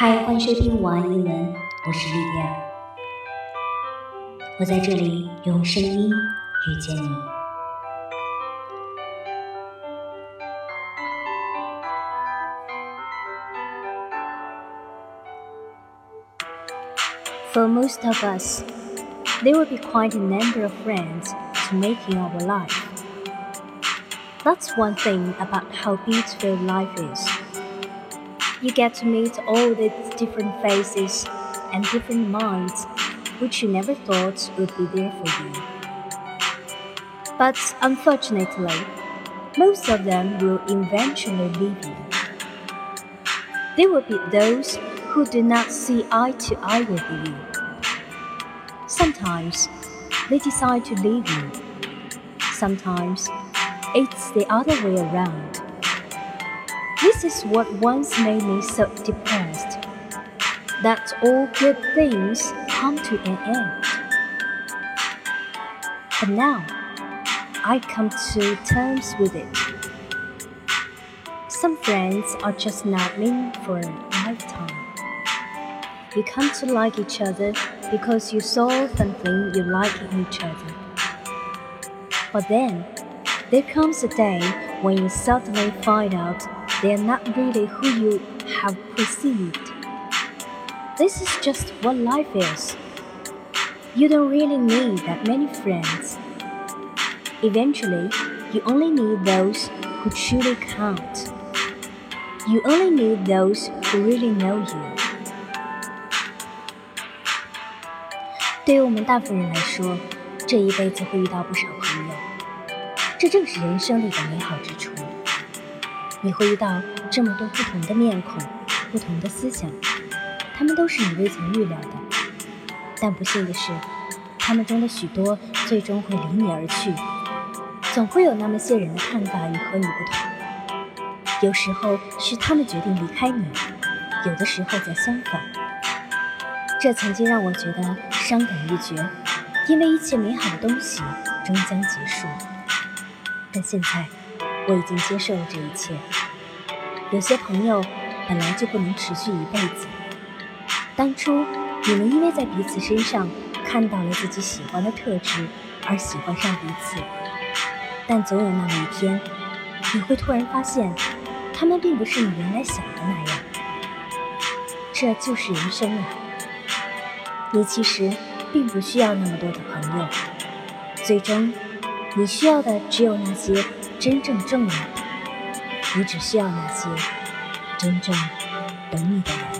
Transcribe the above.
嗨，欢迎收听晚安英文，我是莉迪亚，我在这里用声音遇见你。For most of us, there will be quite a number of friends to make in our life. That's one thing about how beautiful life is. You get to meet all these different faces and different minds which you never thought would be there for you. But unfortunately, most of them will eventually leave you. There will be those who do not see eye to eye with you. Sometimes they decide to leave you. Sometimes it's the other way around. This is what once made me so depressed that all good things come to an end. But now, I come to terms with it. Some friends are just not meant for a lifetime. You come to like each other because you saw something you like in each other. But then, there comes a day when you suddenly find out they are not really who you have perceived. This is just what life is. You don't really need that many friends. Eventually, you only need those who truly count. You only need those who really know you. 对于我们大部分人来说，这一辈子会遇到不少朋友，这正是人生里的美好之处。 你会遇到这么多不同的面孔、不同的思想，他们都是你未曾预料的。但不幸的是，他们中的许多最终会离你而去。总会有那么些人的看法与和你不同，有时候是他们决定离开你，有的时候则相反。这曾经让我觉得伤感欲绝，因为一切美好的东西终将结束。但现在。我已经接受了这一切。有些朋友本来就不能持续一辈子。当初你们因为在彼此身上看到了自己喜欢的特质而喜欢上彼此，但总有那么一天，你会突然发现，他们并不是你原来想的那样。这就是人生啊！你其实并不需要那么多的朋友，最终，你需要的只有那些。真正重要的，你只需要那些真正懂你的人。